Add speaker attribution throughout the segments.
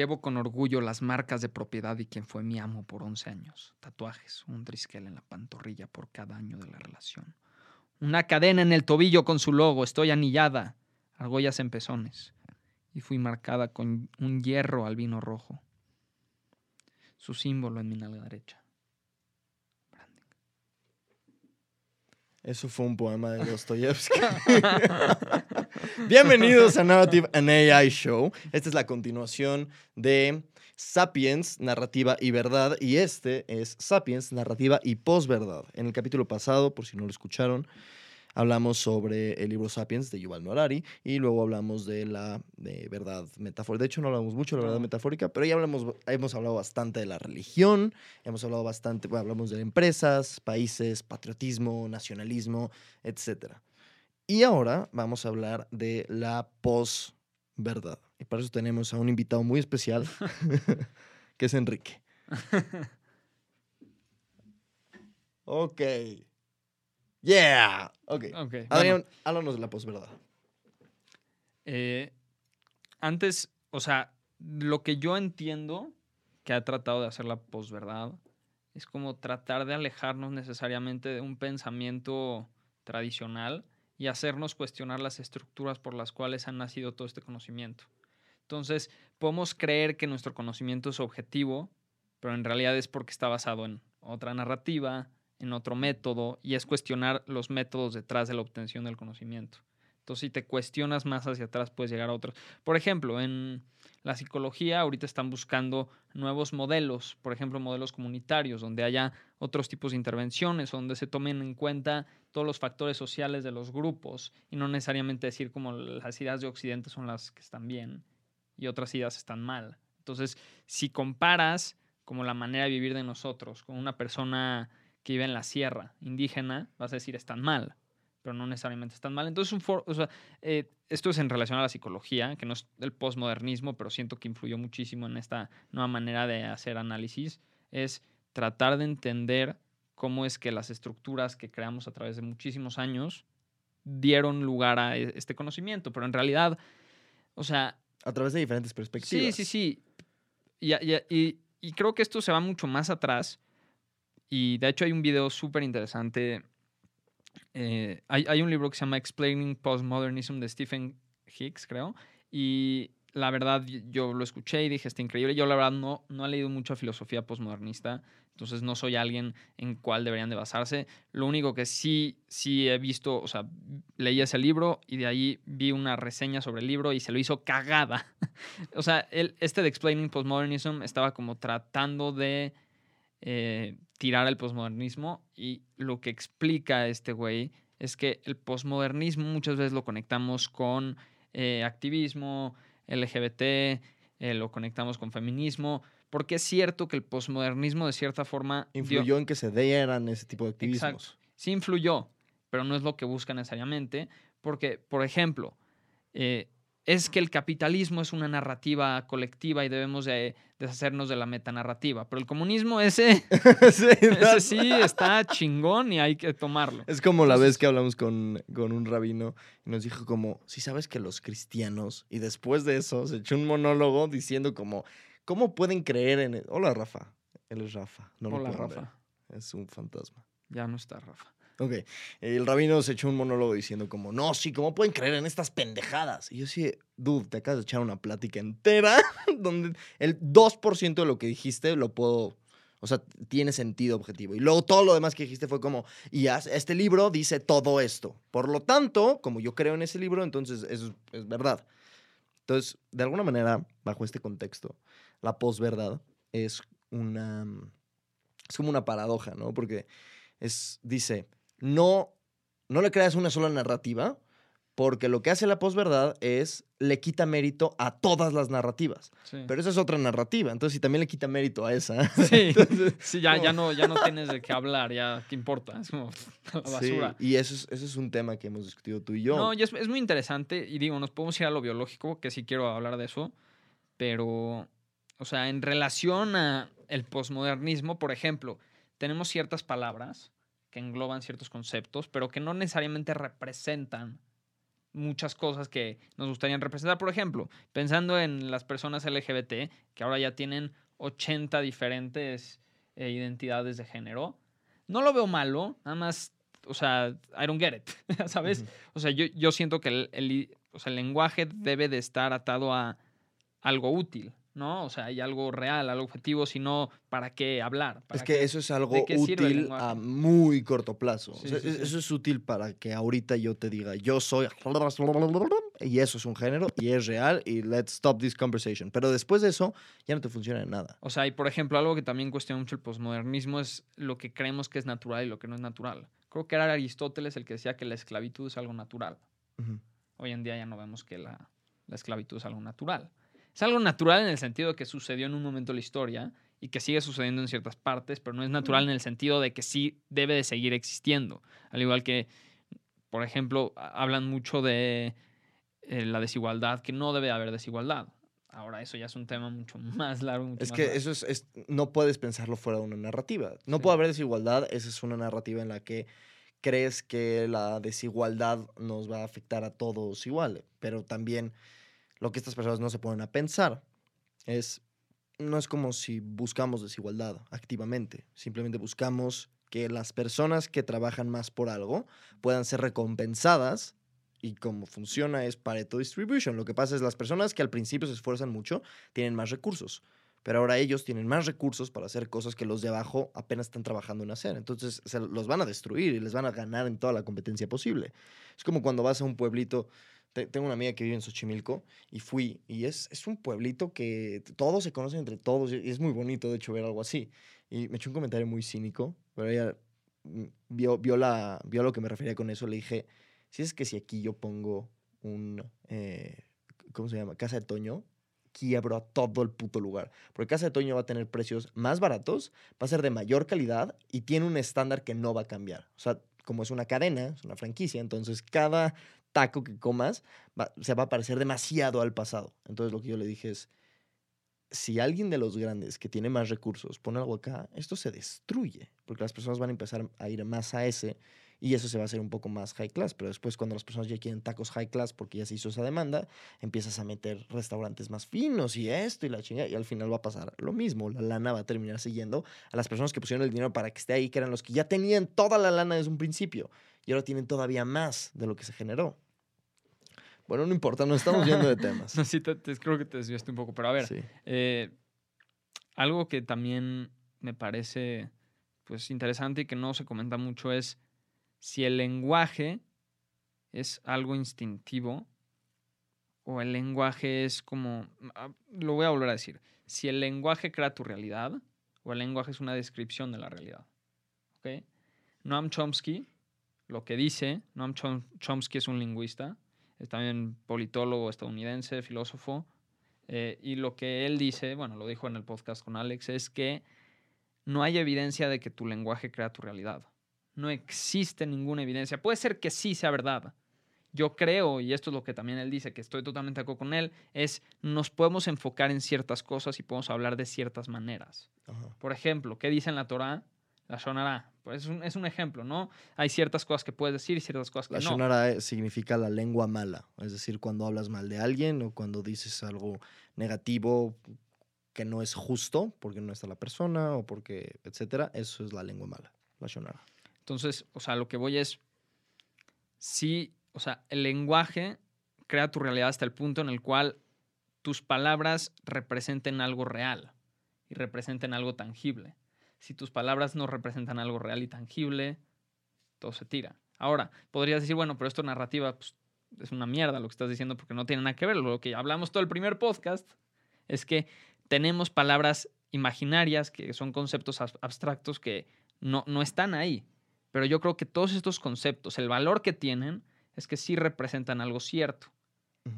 Speaker 1: Llevo con orgullo las marcas de propiedad y quien fue mi amo por 11 años. Tatuajes, un trisquel en la pantorrilla por cada año de la relación. Una cadena en el tobillo con su logo, estoy anillada, argollas en pezones. Y fui marcada con un hierro al vino rojo. Su símbolo en mi nalga derecha.
Speaker 2: Eso fue un poema de Dostoyevsky. Bienvenidos a Narrative and AI Show. Esta es la continuación de Sapiens, Narrativa y Verdad. Y este es Sapiens, Narrativa y Posverdad. En el capítulo pasado, por si no lo escucharon, hablamos sobre el libro Sapiens de Yuval Noah Harari y luego hablamos de la de verdad metafórica. De hecho, no hablamos mucho de la verdad metafórica, pero ya hablamos, hemos hablado bastante de la religión, hemos hablado bastante, bueno, hablamos de empresas, países, patriotismo, nacionalismo, etc. Y ahora vamos a hablar de la posverdad. Y para eso tenemos a un invitado muy especial, que es Enrique. ok. Yeah. Ok.
Speaker 1: Ok,
Speaker 2: Adrián, háblanos de la posverdad.
Speaker 1: Eh, antes, o sea, lo que yo entiendo que ha tratado de hacer la posverdad es como tratar de alejarnos necesariamente de un pensamiento tradicional y hacernos cuestionar las estructuras por las cuales ha nacido todo este conocimiento. Entonces, podemos creer que nuestro conocimiento es objetivo, pero en realidad es porque está basado en otra narrativa, en otro método, y es cuestionar los métodos detrás de la obtención del conocimiento. Entonces, si te cuestionas más hacia atrás, puedes llegar a otros. Por ejemplo, en la psicología ahorita están buscando nuevos modelos, por ejemplo, modelos comunitarios, donde haya otros tipos de intervenciones, donde se tomen en cuenta todos los factores sociales de los grupos y no necesariamente decir como las ideas de Occidente son las que están bien y otras ideas están mal. Entonces, si comparas como la manera de vivir de nosotros con una persona que vive en la sierra indígena, vas a decir están mal, pero no necesariamente están mal. Entonces, un for- o sea, eh, esto es en relación a la psicología, que no es el posmodernismo, pero siento que influyó muchísimo en esta nueva manera de hacer análisis, es tratar de entender cómo es que las estructuras que creamos a través de muchísimos años dieron lugar a e- este conocimiento, pero en realidad, o sea,
Speaker 2: A través de diferentes perspectivas.
Speaker 1: Sí, sí, sí. Y, y- y- y creo que esto se va mucho más atrás. Y de hecho hay un video súper interesante. Eh, hay, hay un libro que se llama Explaining Postmodernism de Stephen Hicks, creo. Y la verdad yo lo escuché y dije, está increíble. Yo la verdad no, no he leído mucha filosofía postmodernista. Entonces no soy alguien en cuál deberían de basarse. Lo único que sí, sí he visto, o sea, leí ese libro y de ahí vi una reseña sobre el libro y se lo hizo cagada. o sea, el, este de Explaining Postmodernism estaba como tratando de eh, tirar el postmodernismo y lo que explica este güey es que el postmodernismo muchas veces lo conectamos con eh, activismo, LGBT, eh, lo conectamos con feminismo, porque es cierto que el postmodernismo de cierta forma dio-
Speaker 2: Influyó en que se dieran ese tipo de activismos.
Speaker 1: Exacto. sí influyó, pero no es lo que busca necesariamente, porque, por ejemplo, eh, es que el capitalismo es una narrativa colectiva y debemos de deshacernos de la metanarrativa, pero el comunismo ese,
Speaker 2: Sí,
Speaker 1: ese sí está chingón y hay que tomarlo.
Speaker 2: Es como la
Speaker 1: Entonces-
Speaker 2: vez que hablamos con, con un rabino y nos dijo como, si sabes que los cristianos, y después de eso se echó un monólogo diciendo como, ¿cómo pueden creer en... el-?" Hola, Rafa. Él es Rafa. No
Speaker 1: Hola,
Speaker 2: ver.
Speaker 1: Rafa.
Speaker 2: Es un fantasma.
Speaker 1: Ya no está Rafa.
Speaker 2: Ok. El rabino se echó un monólogo diciendo como, no, sí, ¿cómo pueden creer en estas pendejadas? Y yo sí, dude, te acabas de echar una plática entera donde el 2% de lo que dijiste lo puedo... O sea, tiene sentido objetivo. Y luego todo lo demás que dijiste fue como, y este libro dice todo esto. Por lo tanto, como yo creo en ese libro, entonces es, es verdad. Entonces, de alguna manera, bajo este contexto, la posverdad es una... Es como una paradoja, ¿no? Porque es, dice, no, no le creas una sola narrativa, porque lo que hace la posverdad es le quita mérito a todas las narrativas.
Speaker 1: Sí.
Speaker 2: Pero esa es otra narrativa. Entonces, si también le quita mérito a esa.
Speaker 1: Sí,
Speaker 2: entonces,
Speaker 1: sí, ya, ya, no, ya no tienes de qué hablar, ya qué importa, es como la
Speaker 2: sí,
Speaker 1: basura.
Speaker 2: y eso es, eso es un tema que hemos discutido tú y yo.
Speaker 1: No, y es, es muy interesante. Y digo, nos podemos ir a lo biológico, que sí quiero hablar de eso. Pero, o sea, en relación a el posmodernismo, por ejemplo, tenemos ciertas palabras que engloban ciertos conceptos, pero que no necesariamente representan muchas cosas que nos gustarían representar. Por ejemplo, pensando en las personas LGBT, que ahora ya tienen 80 diferentes eh, identidades de género, no lo veo malo, nada más, o sea, I don't get it, ¿sabes? O sea, yo, yo siento que el, el, o sea, el lenguaje debe de estar atado a algo útil. ¿No? O sea, hay algo real, algo objetivo, sino ¿para qué hablar?
Speaker 2: es que eso es algo útil a muy corto plazo. Eso es útil para que ahorita yo te diga, yo soy... Y eso es un género y es real y let's stop this conversation. Pero después de eso ya no te funciona en nada.
Speaker 1: O sea, y por ejemplo, algo que también cuestiona mucho el posmodernismo es lo que creemos que es natural y lo que no es natural. Creo que era Aristóteles el que decía que la esclavitud es algo natural. Hoy en día ya no vemos que la, la esclavitud es algo natural. Es algo natural en el sentido de que sucedió en un momento de la historia y que sigue sucediendo en ciertas partes, pero no es natural en el sentido de que sí debe de seguir existiendo. Al igual que, por ejemplo, hablan mucho de eh, la desigualdad, que no debe haber desigualdad. Ahora, eso ya es un tema mucho más largo.
Speaker 2: es que eso es, no puedes pensarlo fuera de una narrativa. No puede haber desigualdad, esa es una narrativa en la que crees que la desigualdad nos va a afectar a todos igual, pero también lo que estas personas no se ponen a pensar es, no es como si buscamos desigualdad activamente, simplemente buscamos que las personas que trabajan más por algo puedan ser recompensadas y como funciona es Pareto Distribution. Lo que pasa es las personas que al principio se esfuerzan mucho tienen más recursos, pero ahora ellos tienen más recursos para hacer cosas que los de abajo apenas están trabajando en hacer. Entonces los van a destruir y les van a ganar en toda la competencia posible. Es como cuando vas a un pueblito tengo una amiga que vive en Xochimilco y fui, y es, es un pueblito que todos se conocen entre todos, y es muy bonito, de hecho, ver algo así. Y me echó un comentario muy cínico, pero ella mm, vio, vio, la, vio lo que me refería con eso, le dije, si es que si aquí yo pongo un, eh, ¿cómo se llama? Casa de Toño, quiebro a todo el puto lugar. Porque Casa de Toño va a tener precios más baratos, va a ser de mayor calidad y tiene un estándar que no va a cambiar. O sea, como es una cadena, es una franquicia, entonces cada taco que comas se va a parecer demasiado al pasado. Entonces lo que yo le dije es, si alguien de los grandes que tiene más recursos pone algo acá, esto se destruye, porque las personas van a empezar a ir más a ese y eso se va a hacer un poco más high class, pero después cuando las personas ya quieren tacos high class porque ya se hizo esa demanda, empiezas a meter restaurantes más finos y esto y la chingada y al final va a pasar lo mismo, la lana va a terminar siguiendo a las personas que pusieron el dinero para que esté ahí, que eran los que ya tenían toda la lana desde un principio y ahora tienen todavía más de lo que se generó. Bueno, no importa, no estamos yendo de temas.
Speaker 1: sí, creo que te desviaste un poco, pero a ver, eh, algo que también me parece pues interesante y que no se comenta mucho es si el lenguaje es algo instintivo o el lenguaje es como, ah, lo voy a volver a decir, si el lenguaje crea tu realidad o el lenguaje es una descripción de la realidad. ¿Okay? Noam Chomsky lo que dice, Noam Chomsky es un lingüista, es también politólogo estadounidense, filósofo, eh, y lo que él dice, bueno, lo dijo en el podcast con Alex, es que no hay evidencia de que tu lenguaje crea tu realidad. No existe ninguna evidencia. Puede ser que sí sea verdad. Yo creo, y esto es lo que también él dice, que estoy totalmente de acuerdo con él, es nos podemos enfocar en ciertas cosas y podemos hablar de ciertas maneras. Por ejemplo, ¿qué dice en la Torah? La Shonara. Pues es un, ejemplo, ¿no? Hay ciertas cosas que puedes decir y ciertas cosas que
Speaker 2: no. La Shonara significa la lengua mala, es decir, cuando hablas mal de alguien o cuando dices algo negativo que no es justo porque no está la persona o porque, etcétera, eso es la lengua mala, la Shonara.
Speaker 1: Entonces, o sea, lo que voy es, sí, o sea, el lenguaje crea tu realidad hasta el punto en el cual tus palabras representen algo real y representen algo tangible si tus palabras no representan algo real y tangible, todo se tira. Ahora, podrías decir, bueno, pero esto narrativa pues, es una mierda lo que estás diciendo porque no tiene nada que ver. Lo que hablamos todo el primer podcast es que tenemos palabras imaginarias, que son conceptos abstractos que no, no están ahí. Pero yo creo que todos estos conceptos, el valor que tienen es que sí representan algo cierto.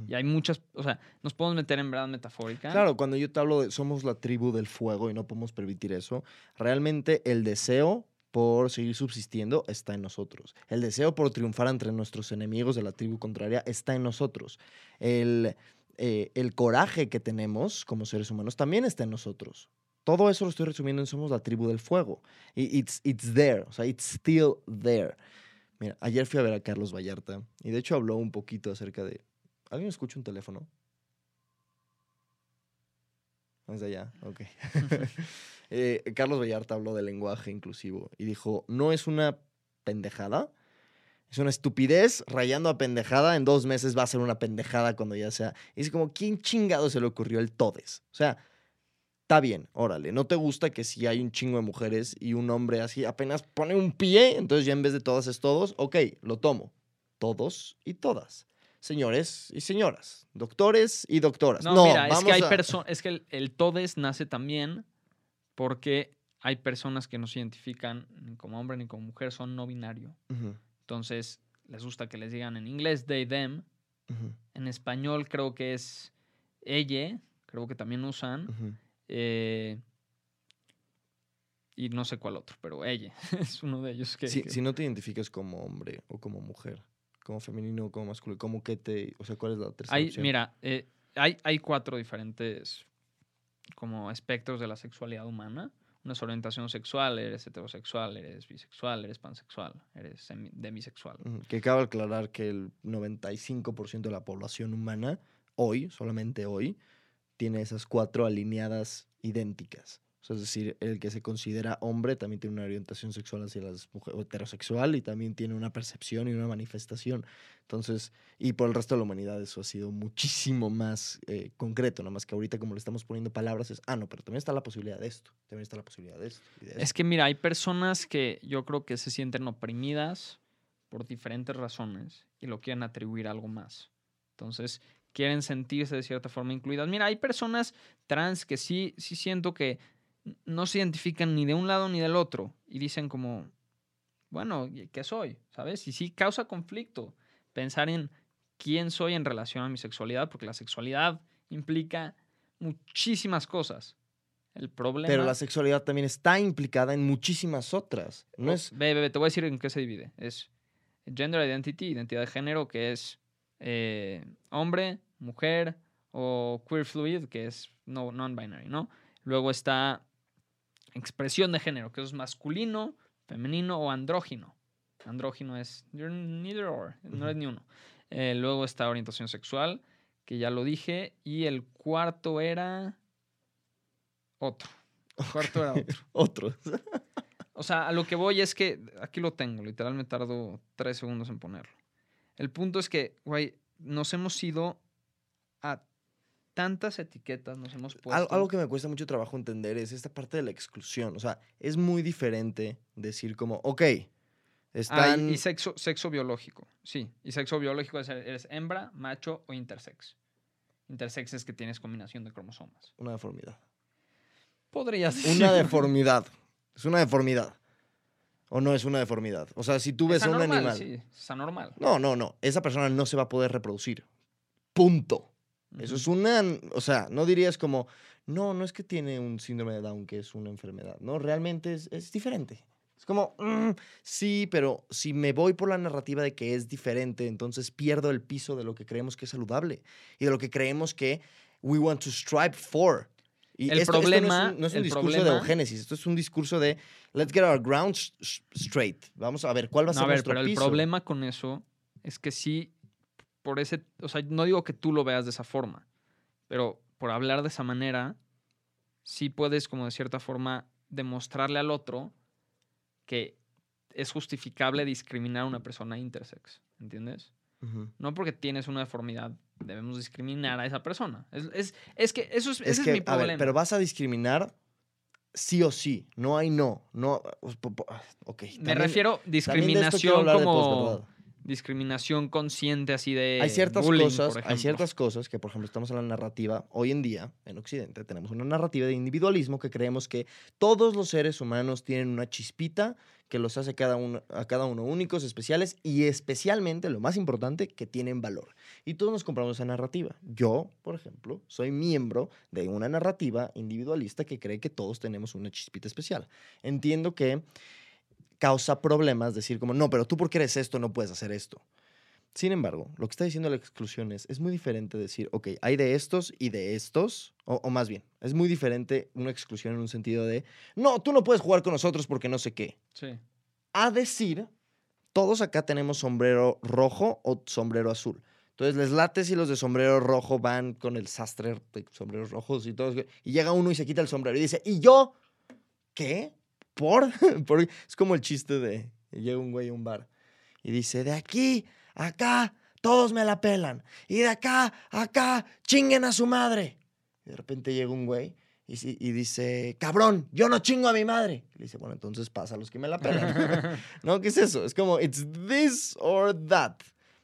Speaker 1: Y hay muchas, o sea, nos podemos meter en verdad metafórica.
Speaker 2: Claro, cuando yo te hablo de somos la tribu del fuego y no podemos permitir eso, realmente el deseo por seguir subsistiendo está en nosotros. El deseo por triunfar entre nuestros enemigos de la tribu contraria está en nosotros. El, eh, el coraje que tenemos como seres humanos también está en nosotros. Todo eso lo estoy resumiendo en Somos la tribu del fuego. Y it's, it's there, o sea, it's still there. Mira, ayer fui a ver a Carlos Vallarta y de hecho habló un poquito acerca de... ¿Alguien escucha un teléfono? De allá, ok. Eh, Carlos Vallarta habló del lenguaje inclusivo y dijo, no es una pendejada, es una estupidez rayando a pendejada, en dos meses va a ser una pendejada cuando ya sea... Y es como, ¿quién chingado se le ocurrió el todes? O sea, está bien, órale, no te gusta que si hay un chingo de mujeres y un hombre así apenas pone un pie, entonces ya en vez de todas es todos, ok, lo tomo. Todos y todas. Señores y señoras, doctores y doctoras.
Speaker 1: No,
Speaker 2: No,
Speaker 1: mira, es que hay
Speaker 2: a-
Speaker 1: personas, es que el, el todes nace también porque hay personas que no se identifican ni como hombre ni como mujer, son no binario. Entonces, les gusta que les digan en inglés they, them. En español creo que es ella, creo que también usan. eh, y no sé cuál otro, pero ella es uno de ellos que...
Speaker 2: Si,
Speaker 1: que-
Speaker 2: si no te identificas como hombre o como mujer, como femenino como masculino, ¿cómo que te, o sea, cuál es la tercera
Speaker 1: hay,
Speaker 2: opción?
Speaker 1: mira, eh, hay, hay cuatro diferentes como espectros de la sexualidad humana. Una es orientación sexual, eres heterosexual, eres bisexual, eres pansexual, eres demisexual.
Speaker 2: Que cabe aclarar que el 95% de la población humana, hoy, solamente hoy, tiene esas cuatro alineadas idénticas. O sea, es decir, el que se considera hombre también tiene una orientación sexual hacia las mujeres, heterosexual, y también tiene una percepción y una manifestación. Entonces, y por el resto de la humanidad eso ha sido muchísimo más eh, concreto, nada más que ahorita como le estamos poniendo palabras es, ah, no, pero también está la posibilidad de esto, también está la posibilidad de esto. de
Speaker 1: Es
Speaker 2: esto".
Speaker 1: que mira, hay personas que yo creo que se sienten oprimidas por diferentes razones y lo quieren atribuir a algo más. Entonces, quieren sentirse de cierta forma incluidas. Mira, hay personas trans que sí, sí siento que no se identifican ni de un lado ni del otro y dicen como, bueno, ¿y ¿qué soy? ¿Sabes? Y sí causa conflicto pensar en quién soy en relación a mi sexualidad, porque la sexualidad implica muchísimas cosas. El problema...
Speaker 2: Pero la sexualidad también está implicada en muchísimas otras. No
Speaker 1: Oh,
Speaker 2: es...
Speaker 1: Ve, ve, ve, te voy a decir en qué se divide. Es gender identity, identidad de género, que es eh, hombre, mujer, o queer fluid, que es no, non-binary, ¿no? Luego está expresión de género, que es masculino, femenino o andrógino. Andrógino es you're neither or, no es ni uno. Eh, luego está orientación sexual, que ya lo dije, y el cuarto era otro. El cuarto era otro.
Speaker 2: Otro.
Speaker 1: O sea, a lo que voy es que aquí lo tengo, literal me tardo tres segundos en ponerlo. El punto es que, güey, nos hemos ido a tantas etiquetas, nos hemos puesto.
Speaker 2: Al- Algo que me cuesta mucho trabajo entender es esta parte de la exclusión. O sea, es muy diferente decir como, ok,
Speaker 1: Ah, y-
Speaker 2: están...
Speaker 1: y sexo, sexo biológico, sí. Y sexo biológico es, eres hembra, macho o intersex. Intersex es que tienes combinación de cromosomas.
Speaker 2: Una deformidad.
Speaker 1: Podrías
Speaker 2: Una
Speaker 1: decirlo.
Speaker 2: deformidad. Es una deformidad. ¿O no es una deformidad? O sea, si tú ves
Speaker 1: Es
Speaker 2: a un animal...
Speaker 1: Sí, es anormal.
Speaker 2: No, no, no. Esa persona no se va a poder reproducir. Punto. Eso es una, o sea, no dirías como, no, no es que tiene un síndrome de Down, que es una enfermedad, no, realmente es, es diferente. Es como, "Mm, sí, pero si me voy por la narrativa de que es diferente, entonces pierdo el piso de lo que creemos que es saludable y de lo que creemos que we want to strive for. Y
Speaker 1: El
Speaker 2: esto, esto
Speaker 1: problema-
Speaker 2: no es un, no es un
Speaker 1: el
Speaker 2: discurso de
Speaker 1: problema-
Speaker 2: eugénesis, esto es un discurso de let's get our grounds s- straight. Vamos a ver cuál va a
Speaker 1: No,
Speaker 2: ser
Speaker 1: a ver,
Speaker 2: nuestro
Speaker 1: pero el
Speaker 2: piso.
Speaker 1: problema con eso es que sí, por ese, o sea, no digo que tú lo veas de esa forma, pero por hablar de esa manera, sí puedes como de cierta forma demostrarle al otro que es justificable discriminar a una persona intersex, ¿entiendes? No porque tienes una deformidad debemos discriminar a esa persona. Es, es, es que eso es,
Speaker 2: Es
Speaker 1: ese
Speaker 2: que,
Speaker 1: es mi
Speaker 2: a
Speaker 1: problema.
Speaker 2: ver, pero vas a discriminar sí o sí. No hay no. No, ok.
Speaker 1: Me
Speaker 2: también-
Speaker 1: refiero
Speaker 2: de esto quiero
Speaker 1: discriminación
Speaker 2: hablar de
Speaker 1: como
Speaker 2: posverdad.
Speaker 1: Discriminación consciente así de
Speaker 2: Hay ciertas
Speaker 1: bullying,
Speaker 2: cosas,
Speaker 1: por
Speaker 2: hay ciertas cosas que, por ejemplo, estamos en la narrativa hoy en día en Occidente tenemos una narrativa de individualismo que creemos que todos los seres humanos tienen una chispita que los hace cada uno, a cada uno únicos, especiales y especialmente, lo más importante, que tienen valor. Y todos nos compramos esa narrativa. Yo, por ejemplo, soy miembro de una narrativa individualista que cree que todos tenemos una chispita especial. Entiendo que causa problemas decir como, no, pero tú porque eres esto no puedes hacer esto. Sin embargo, lo que está diciendo la exclusión es, es muy diferente decir, ok, hay de estos y de estos, o, o más bien, es muy diferente una exclusión en un sentido de, no, tú no puedes jugar con nosotros porque no sé qué,
Speaker 1: Sí.
Speaker 2: a decir todos acá tenemos sombrero rojo o sombrero azul. Entonces les late si los de sombrero rojo van con el sastre de sombreros rojos y todo. Y llega uno y se quita el sombrero y dice, ¿y yo? ¿Qué? ¿Por? Por- Es como el chiste de, llega un güey a un bar y dice, de aquí, a acá, todos me la pelan. Y de acá, acá, chinguen a su madre. Y de repente llega un güey y, y dice, cabrón, yo no chingo a mi madre. Y le dice, bueno, entonces pasa a los que me la pelan. no, ¿qué es eso? Es como, it's this or that.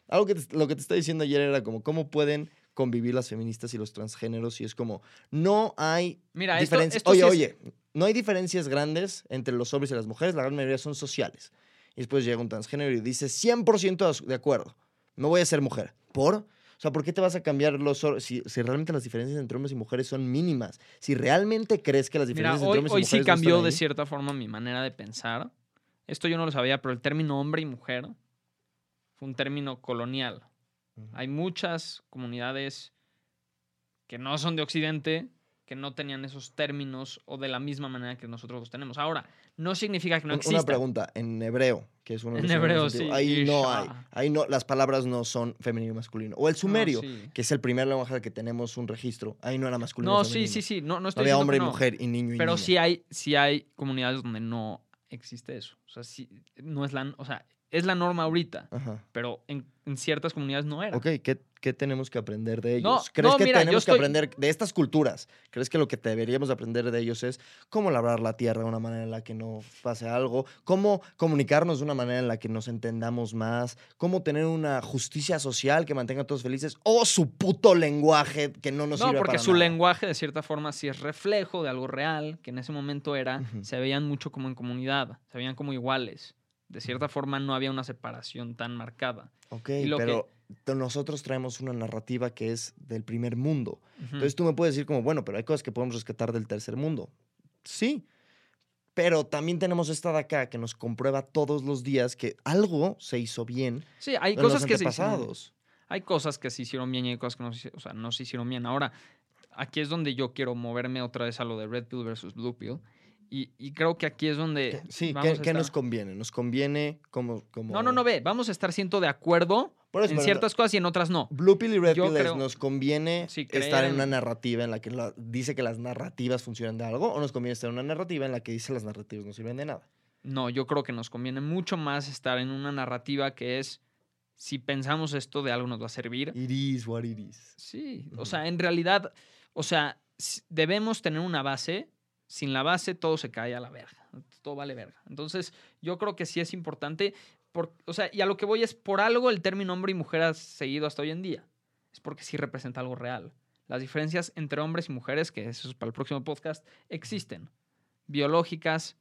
Speaker 2: Algo que te- lo que te estaba diciendo ayer era como, ¿cómo pueden convivir las feministas y los transgéneros? Y es como, no hay
Speaker 1: Mira, esto,
Speaker 2: diferencias.
Speaker 1: esto
Speaker 2: Oye,
Speaker 1: sí es-
Speaker 2: oye, no hay diferencias grandes entre los hombres y las mujeres, la gran mayoría son sociales. Y después llega un transgénero y dice 100% de acuerdo, no voy a ser mujer. ¿Por? O sea, ¿por qué te vas a cambiar los si, si realmente las diferencias entre hombres y mujeres son mínimas? Si realmente crees que las
Speaker 1: Mira,
Speaker 2: diferencias entre
Speaker 1: hoy,
Speaker 2: hombres y
Speaker 1: hoy
Speaker 2: mujeres
Speaker 1: sí
Speaker 2: no están
Speaker 1: cambió de
Speaker 2: ahí,
Speaker 1: cierta forma mi manera de pensar. Esto yo no lo sabía, pero el término hombre y mujer fue un término colonial.
Speaker 2: Ujú.
Speaker 1: Hay muchas comunidades que no son de Occidente que no tenían esos términos o de la misma manera que nosotros los tenemos. Ahora, no significa que no exista.
Speaker 2: Una pregunta, en hebreo, que es uno de
Speaker 1: En
Speaker 2: los idiomas
Speaker 1: hebreo, sí,
Speaker 2: Ahí no hay,
Speaker 1: Isha.
Speaker 2: ahí no, las palabras no son femenino y masculino. O el sumerio,
Speaker 1: sí.
Speaker 2: que es el primer lenguaje que tenemos un registro, ahí no era masculino.
Speaker 1: No, sí, sí, sí. No, no estoy
Speaker 2: había hombre y mujer y niño y
Speaker 1: Pero
Speaker 2: niña.
Speaker 1: sí hay, sí hay comunidades donde no existe eso. O sea, sí, no es la, o sea, es la norma ahorita,
Speaker 2: Ajá.
Speaker 1: pero en, en ciertas comunidades no era.
Speaker 2: Ok, ¿qué, qué tenemos que aprender de ellos?
Speaker 1: No,
Speaker 2: ¿Crees
Speaker 1: no,
Speaker 2: que
Speaker 1: mira,
Speaker 2: tenemos que
Speaker 1: estoy-
Speaker 2: aprender de estas culturas? ¿Crees que lo que deberíamos aprender de ellos es cómo labrar la tierra de una manera en la que no pase algo? ¿Cómo comunicarnos de una manera en la que nos entendamos más? ¿Cómo tener una justicia social que mantenga a todos felices? ¿O su puto lenguaje que no nos
Speaker 1: No,
Speaker 2: sirve
Speaker 1: porque
Speaker 2: para
Speaker 1: su
Speaker 2: nada?
Speaker 1: lenguaje de cierta forma sí es reflejo de algo real, que en ese momento era, se veían mucho como en comunidad, se veían como iguales. De cierta forma no había una separación tan marcada.
Speaker 2: Ok,
Speaker 1: y lo que-
Speaker 2: pero t- nosotros traemos una narrativa que es del primer mundo. Entonces tú me puedes decir como, bueno, pero hay cosas que podemos rescatar del tercer mundo. Sí, pero también tenemos esta de acá que nos comprueba todos los días que algo se hizo bien
Speaker 1: sí, hay
Speaker 2: en los
Speaker 1: cosas que se hicieron, hay cosas que se hicieron bien y hay cosas que no se, o sea, no se hicieron bien. Ahora, aquí es donde yo quiero moverme otra vez a lo de Red Pill versus Blue Pill. Y, y creo que aquí es donde...
Speaker 2: ¿Qué- Sí,
Speaker 1: vamos
Speaker 2: ¿qué,
Speaker 1: a
Speaker 2: qué nos conviene? Nos conviene como... como...
Speaker 1: No, no, no, ve, vamos a estar siendo de acuerdo
Speaker 2: eso,
Speaker 1: en ciertas cosas y en otras no.
Speaker 2: Blue Pill y Red Pill
Speaker 1: creo-
Speaker 2: nos conviene
Speaker 1: Sí,
Speaker 2: estar en una narrativa en la que la- dice que las narrativas funcionan de algo o nos conviene estar en una narrativa en la que dice las narrativas no sirven de nada.
Speaker 1: No, yo creo que nos conviene mucho más estar en una narrativa que es, si pensamos esto de algo nos va a servir.
Speaker 2: It is what it is.
Speaker 1: Sí, o sea, en realidad, o sea, debemos tener una base. Sin la base todo se cae a la verga. Todo vale verga. Entonces, yo creo que sí es importante. Por, o sea, y a lo que voy es, por algo el término hombre y mujer ha seguido hasta hoy en día. Es porque sí representa algo real. Las diferencias entre hombres y mujeres, que eso es para el próximo podcast, existen. Biológicas.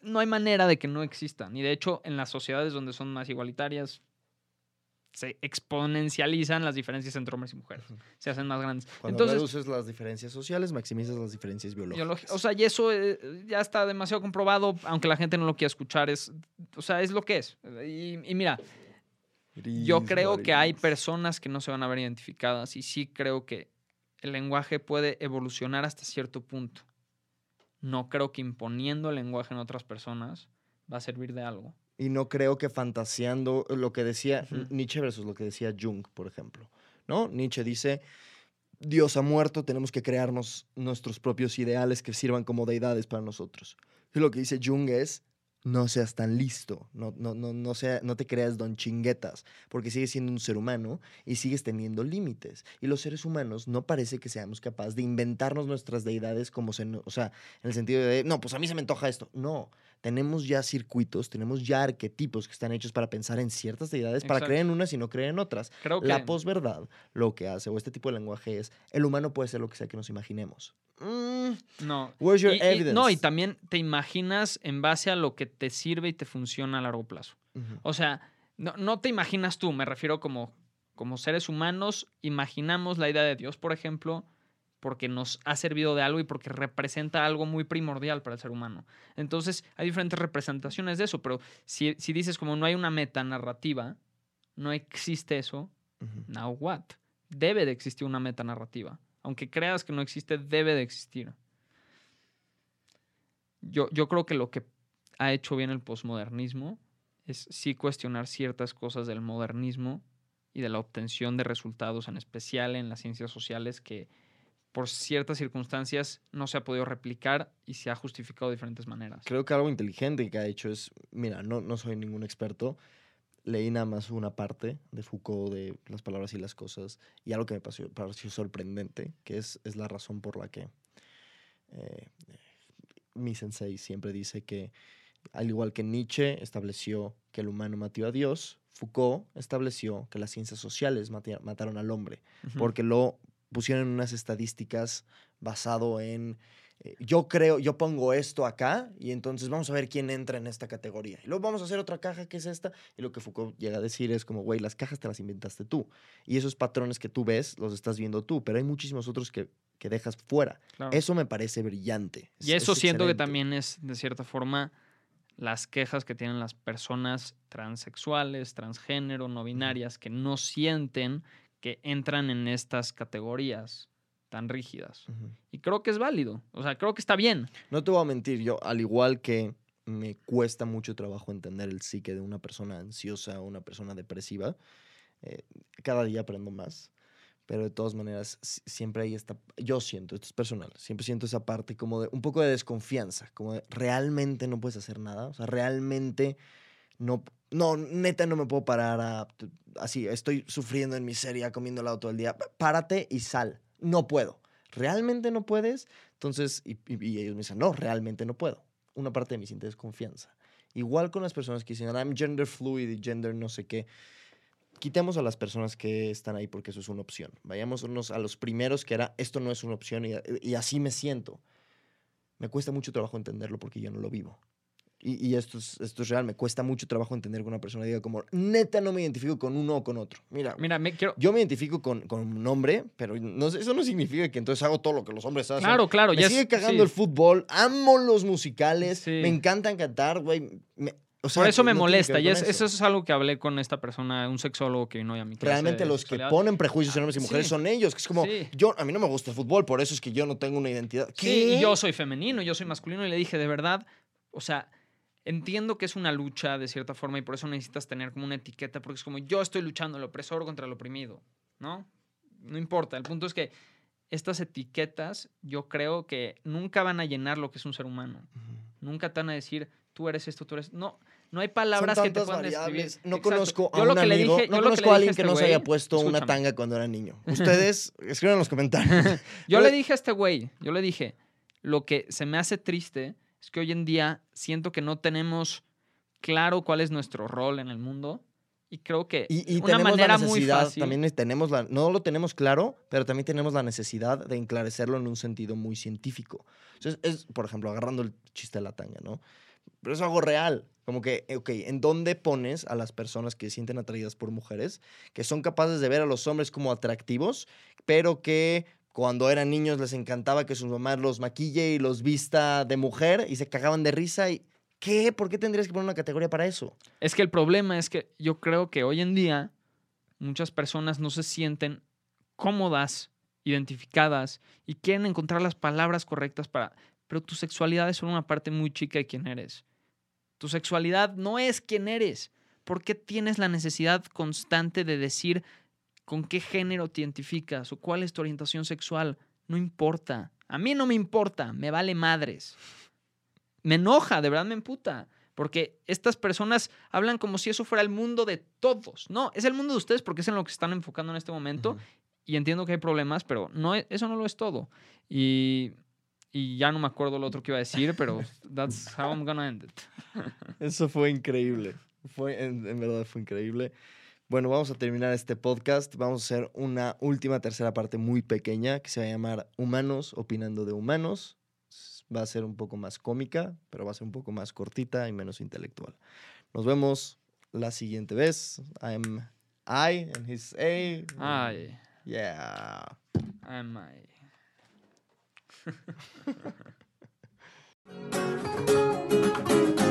Speaker 1: No hay manera de que no existan. Y de hecho, en las sociedades donde son más igualitarias, se exponencializan las diferencias entre hombres y mujeres. Se hacen más grandes.
Speaker 2: Cuando
Speaker 1: Entonces,
Speaker 2: reduces las diferencias sociales, maximizas las diferencias biológicas.
Speaker 1: biológi- o sea, y eso eh, ya está demasiado comprobado, aunque la gente no lo quiera escuchar, es, o sea, es lo que es. Y, y mira, yo creo que hay personas que no se van a ver identificadas y sí creo que el lenguaje puede evolucionar hasta cierto punto. No creo que imponiendo el lenguaje en otras personas va a servir de algo.
Speaker 2: Y no creo que fantaseando lo que decía
Speaker 1: Ujú.
Speaker 2: Nietzsche versus lo que decía Jung, por ejemplo. ¿No? Nietzsche dice, Dios ha muerto, tenemos que crearnos nuestros propios ideales que sirvan como deidades para nosotros. Y lo que dice Jung es, no seas tan listo, no, no, no, no, sea, no te creas don chinguetas, porque sigues siendo un ser humano y sigues teniendo límites. Y los seres humanos no parece que seamos capaces de inventarnos nuestras deidades como se... O sea, en el sentido de, no, pues a mí se me antoja esto. No, tenemos ya circuitos, tenemos ya arquetipos que están hechos para pensar en ciertas deidades, para creer en unas y no creer en otras.
Speaker 1: Creo que
Speaker 2: La posverdad lo que hace, o este tipo de lenguaje es, el humano puede ser lo que sea que nos imaginemos. Mm,
Speaker 1: no.
Speaker 2: where's your
Speaker 1: Y- no, y también te imaginas en base a lo que te sirve y te funciona a largo plazo. O sea, no, no te imaginas tú, me refiero como, como seres humanos, imaginamos la idea de Dios, por ejemplo, porque nos ha servido de algo y porque representa algo muy primordial para el ser humano. Entonces, hay diferentes representaciones de eso, pero si, si dices como no hay una meta narrativa, no existe eso, now what? Debe de existir una meta narrativa. Aunque creas que no existe, debe de existir. Yo, yo creo que lo que ha hecho bien el posmodernismo es sí cuestionar ciertas cosas del modernismo y de la obtención de resultados, en especial en las ciencias sociales, que por ciertas circunstancias no se ha podido replicar y se ha justificado de diferentes maneras.
Speaker 2: Creo que algo inteligente que ha hecho es, mira, no, no soy ningún experto, leí nada más una parte de Foucault de las palabras y las cosas y algo que me pareció, pareció sorprendente, que es, es la razón por la que eh, mi sensei siempre dice que, al igual que Nietzsche estableció que el humano mató a Dios, Foucault estableció que las ciencias sociales mataron al hombre, porque lo pusieron en unas estadísticas basado en eh, yo creo, yo pongo esto acá y entonces vamos a ver quién entra en esta categoría. Y luego vamos a hacer otra caja que es esta. Y lo que Foucault llega a decir es como, güey, las cajas te las inventaste tú. Y esos patrones que tú ves, los estás viendo tú, pero hay muchísimos otros que, que dejas fuera.
Speaker 1: Claro.
Speaker 2: Eso me parece brillante.
Speaker 1: Y
Speaker 2: Es-
Speaker 1: eso
Speaker 2: es
Speaker 1: siento que también es, de cierta forma, las quejas que tienen las personas transexuales, transgénero, no binarias, que no sienten que entran en estas categorías tan rígidas. Y creo que es válido. O sea, creo que está bien.
Speaker 2: No te voy a mentir, yo, al igual que me cuesta mucho trabajo entender el psique de una persona ansiosa o una persona depresiva, eh, cada día aprendo más. Pero de todas maneras, si- siempre hay esta. Yo siento, esto es personal, siempre siento esa parte como de un poco de desconfianza, como de realmente no puedes hacer nada. O sea, realmente no. No, neta, no me puedo parar a. Así, estoy sufriendo en miseria, comiendo helado todo el día. Párate y sal. No puedo. ¿Realmente no puedes? Entonces, y, ellos me dicen, no, realmente no puedo. Una parte de mí siente desconfianza. Igual con las personas que dicen, I'm gender fluid y gender no sé qué. Quitemos a las personas que están ahí porque eso es una opción. Vayámonos a los primeros que era, esto no es una opción y así me siento. Me cuesta mucho trabajo entenderlo porque yo no lo vivo. Y, y esto, es, esto es real, me cuesta mucho trabajo entender que una persona diga como, neta no me identifico con uno o con otro. Mira,
Speaker 1: Mira, me quiero.
Speaker 2: yo me identifico con, con un hombre, pero no, eso no significa que entonces hago todo lo que los hombres hacen.
Speaker 1: Claro, claro.
Speaker 2: Me
Speaker 1: ya
Speaker 2: sigue
Speaker 1: es-
Speaker 2: cagando
Speaker 1: sí.
Speaker 2: el fútbol, amo los musicales,
Speaker 1: Sí.
Speaker 2: me encantan cantar, güey. o sea,
Speaker 1: Por eso me
Speaker 2: no
Speaker 1: molesta. Y es- eso es algo que hablé con esta persona, un sexólogo que vino a mi clase
Speaker 2: Realmente los que ponen prejuicios en hombres y
Speaker 1: Ah,
Speaker 2: mujeres
Speaker 1: sí.
Speaker 2: son ellos, que es como,
Speaker 1: Sí.
Speaker 2: yo, a mí no me gusta el fútbol, por eso es que yo no tengo una identidad. ¿Qué?
Speaker 1: Sí, y yo soy femenino, yo soy masculino y le dije, de verdad, o sea, entiendo que es una lucha de cierta forma y por eso necesitas tener como una etiqueta, porque es como yo estoy luchando el opresor contra el oprimido, ¿no? No importa, el punto es que estas etiquetas yo creo que nunca van a llenar lo que es un ser humano.
Speaker 2: Ujú.
Speaker 1: Nunca te van a decir, tú eres esto, tú eres... No, no hay
Speaker 2: Son
Speaker 1: palabras que te puedan
Speaker 2: variables.
Speaker 1: describir.
Speaker 2: No
Speaker 1: Exacto.
Speaker 2: conozco a
Speaker 1: Yo lo
Speaker 2: un amigo,
Speaker 1: dije-
Speaker 2: no conozco a alguien
Speaker 1: dije
Speaker 2: que no
Speaker 1: este
Speaker 2: se haya puesto una
Speaker 1: escúchame.
Speaker 2: tanga cuando era niño. Ustedes, escriban en los comentarios.
Speaker 1: Yo
Speaker 2: Pero-
Speaker 1: le dije a este güey, yo le dije, lo que se me hace triste es que hoy en día siento que no tenemos claro cuál es nuestro rol en el mundo y creo que
Speaker 2: Y, y
Speaker 1: una
Speaker 2: tenemos
Speaker 1: manera
Speaker 2: la
Speaker 1: muy
Speaker 2: necesidad,
Speaker 1: fácil.
Speaker 2: también tenemos la, no lo tenemos claro, pero también tenemos la necesidad de enclarecerlo en un sentido muy científico. Entonces, es, por ejemplo, agarrando el chiste de la tanga, ¿no? Pero es algo real. Como que, ok, ¿en dónde pones a las personas que se sienten atraídas por mujeres, que son capaces de ver a los hombres como atractivos, pero que cuando eran niños les encantaba que sus mamás los maquille y los vista de mujer y se cagaban de risa y... ¿Qué? ¿Por qué tendrías que poner una categoría para eso?
Speaker 1: Es que el problema es que yo creo que hoy en día muchas personas no se sienten cómodas, identificadas y quieren encontrar las palabras correctas para... Pero tu sexualidad es una parte muy chica de quién eres. Tu sexualidad no es quién eres. ¿Por qué tienes la necesidad constante de decir con qué género te identificas o cuál es tu orientación sexual? No importa. A mí no me importa. Me vale madres. Me enoja, de verdad me emputa. Porque estas personas hablan como si eso fuera el mundo de todos. No, es el mundo de ustedes porque es en lo que se están enfocando en este momento. Y entiendo que hay problemas, pero no, e- eso no lo es todo. Y, y ya no me acuerdo lo otro que iba a decir, pero that's how I'm gonna end it.
Speaker 2: Eso fue increíble. Fue, en, en verdad fue increíble. Bueno, vamos a terminar este podcast. Vamos a hacer una última tercera parte muy pequeña que se va a llamar Humanos opinando de humanos. Va a ser un poco más cómica, pero va a ser un poco más cortita y menos intelectual. Nos vemos la siguiente vez. I'm I and he's A.
Speaker 1: Ay,
Speaker 2: Yeah.
Speaker 1: am I.